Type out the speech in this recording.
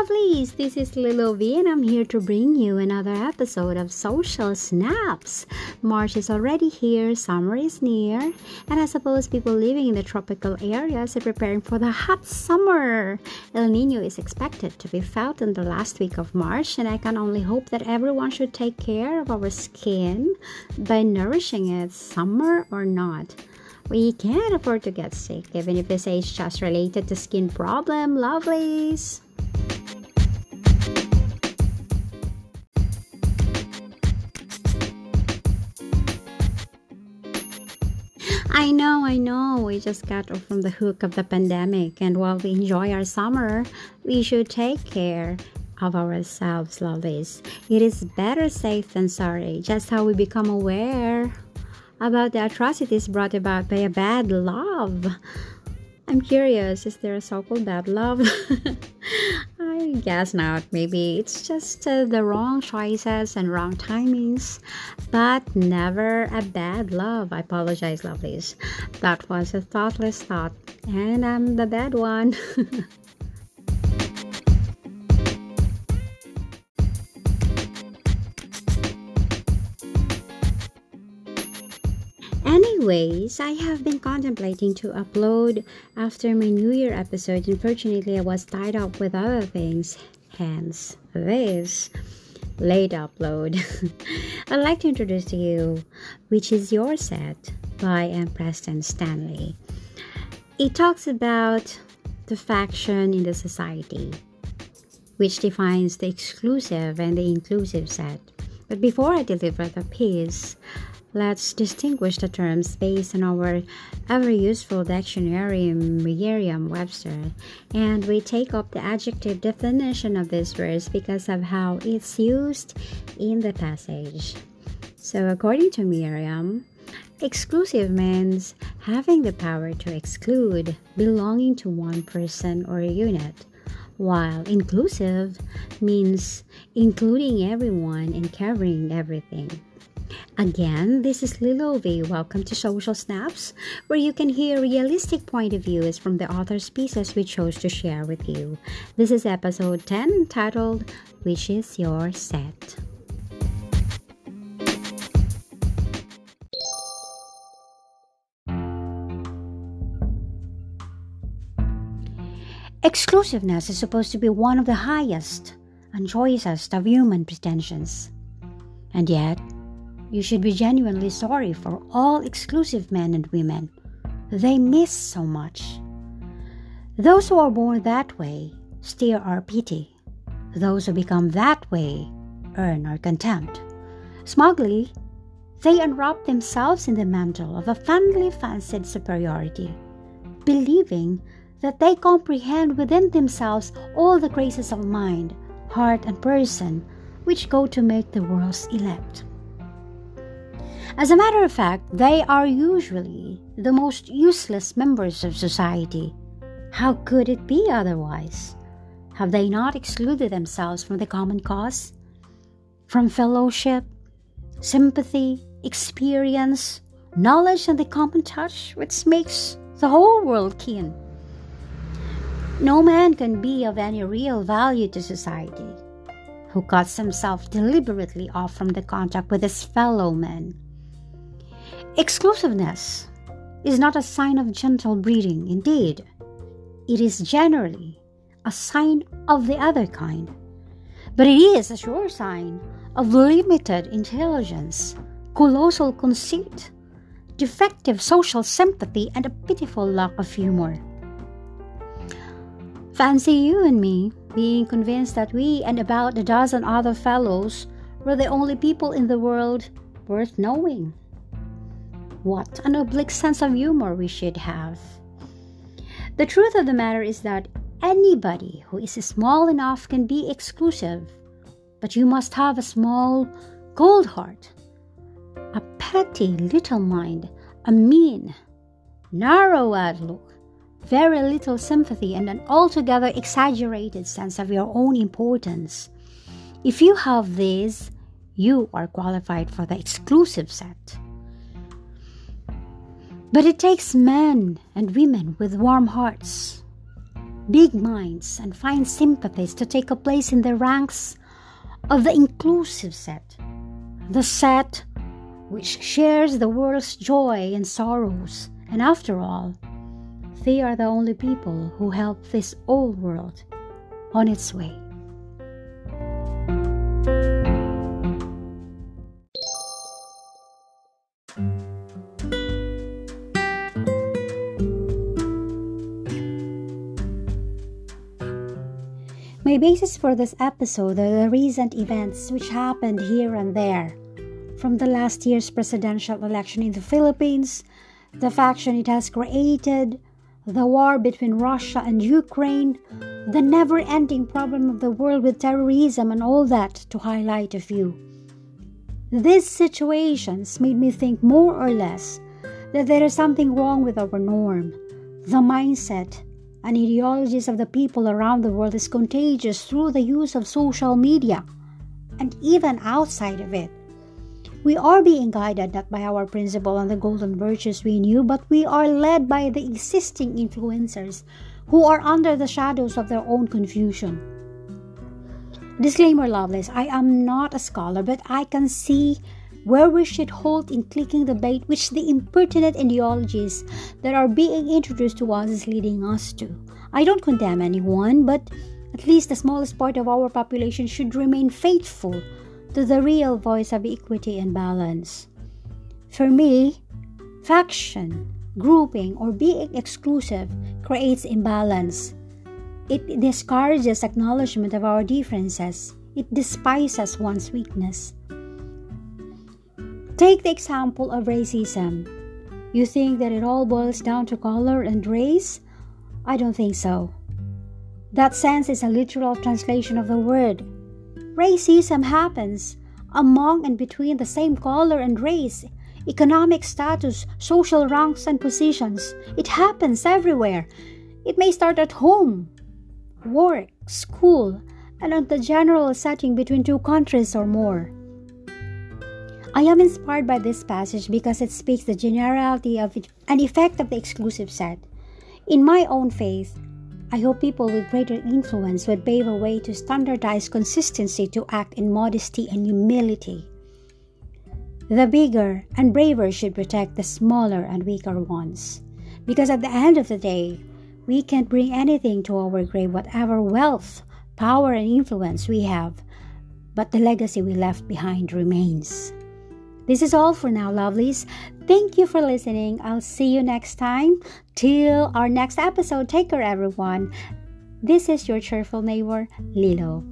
lovelies, this is Lilo V and I'm here to bring you another episode of Social Snaps. March is already here, summer is near, and I suppose people living in the tropical areas are preparing for the hot summer. El Nino is expected to be felt in the last week of March, and I can only hope that everyone should take care of our skin by nourishing it, summer or not. We can't afford to get sick, even if it's just related to skin problem, lovelies. I know, I know. We just got off from the hook of the pandemic, and while we enjoy our summer, we should take care of ourselves, lovelies. It is better safe than sorry, just how we become aware about the atrocities brought about by a bad love. I'm curious, is there a so called bad love? Guess not. Maybe it's just uh, the wrong choices and wrong timings, but never a bad love. I apologize, lovelies. That was a thoughtless thought, and I'm the bad one. Anyways, I have been contemplating to upload after my New Year episode. Unfortunately, I was tied up with other things, hence this late upload. I'd like to introduce to you Which is Your Set by M. Preston Stanley. It talks about the faction in the society, which defines the exclusive and the inclusive set. But before I deliver the piece, Let's distinguish the terms based on our ever useful dictionary Merriam Webster, and we take up the adjective definition of this verse because of how it's used in the passage. So, according to Merriam, exclusive means having the power to exclude, belonging to one person or a unit, while inclusive means including everyone and covering everything. Again, this is Lilo V. Welcome to Social Snaps, where you can hear realistic point of views from the author's pieces we chose to share with you. This is episode 10 titled Which is Your Set? Exclusiveness is supposed to be one of the highest and choicest of human pretensions. And yet, you should be genuinely sorry for all exclusive men and women. They miss so much. Those who are born that way steer our pity. Those who become that way earn our contempt. Smugly, they unwrap themselves in the mantle of a fondly fancied superiority, believing that they comprehend within themselves all the graces of mind, heart, and person which go to make the world's elect. As a matter of fact, they are usually the most useless members of society. How could it be otherwise? Have they not excluded themselves from the common cause? From fellowship, sympathy, experience, knowledge, and the common touch which makes the whole world kin? No man can be of any real value to society who cuts himself deliberately off from the contact with his fellow men Exclusiveness is not a sign of gentle breeding, indeed, it is generally a sign of the other kind. But it is a sure sign of limited intelligence, colossal conceit, defective social sympathy, and a pitiful lack of humor. Fancy you and me being convinced that we and about a dozen other fellows were the only people in the world worth knowing. What an oblique sense of humor we should have. The truth of the matter is that anybody who is small enough can be exclusive, but you must have a small, cold heart, a petty little mind, a mean, narrow outlook, very little sympathy, and an altogether exaggerated sense of your own importance. If you have these, you are qualified for the exclusive set. But it takes men and women with warm hearts, big minds and fine sympathies to take a place in the ranks of the inclusive set, the set which shares the world's joy and sorrows. And after all, they are the only people who help this old world on its way. Basis for this episode are the recent events which happened here and there. From the last year's presidential election in the Philippines, the faction it has created, the war between Russia and Ukraine, the never ending problem of the world with terrorism, and all that, to highlight a few. These situations made me think more or less that there is something wrong with our norm, the mindset, and ideologies of the people around the world is contagious through the use of social media and even outside of it. We are being guided not by our principle and the golden virtues we knew, but we are led by the existing influencers who are under the shadows of their own confusion. Disclaimer, lovelies, I am not a scholar, but I can see where we should halt in clicking the bait which the impertinent ideologies that are being introduced to us is leading us to. I don't condemn anyone, but at least the smallest part of our population should remain faithful to the real voice of equity and balance. For me, faction, grouping, or being exclusive creates imbalance. It discourages acknowledgement of our differences. It despises one's weakness. Take the example of racism. You think that it all boils down to color and race? I don't think so. That sense is a literal translation of the word. Racism happens among and between the same color and race, economic status, social ranks, and positions. It happens everywhere. It may start at home, work, school, and on the general setting between two countries or more. I am inspired by this passage because it speaks the generality of an effect of the exclusive set. In my own faith, I hope people with greater influence would pave a way to standardize consistency to act in modesty and humility. The bigger and braver should protect the smaller and weaker ones. Because at the end of the day, we can't bring anything to our grave, whatever wealth, power, and influence we have, but the legacy we left behind remains. This is all for now, lovelies. Thank you for listening. I'll see you next time. Till our next episode, take care, everyone. This is your cheerful neighbor, Lilo.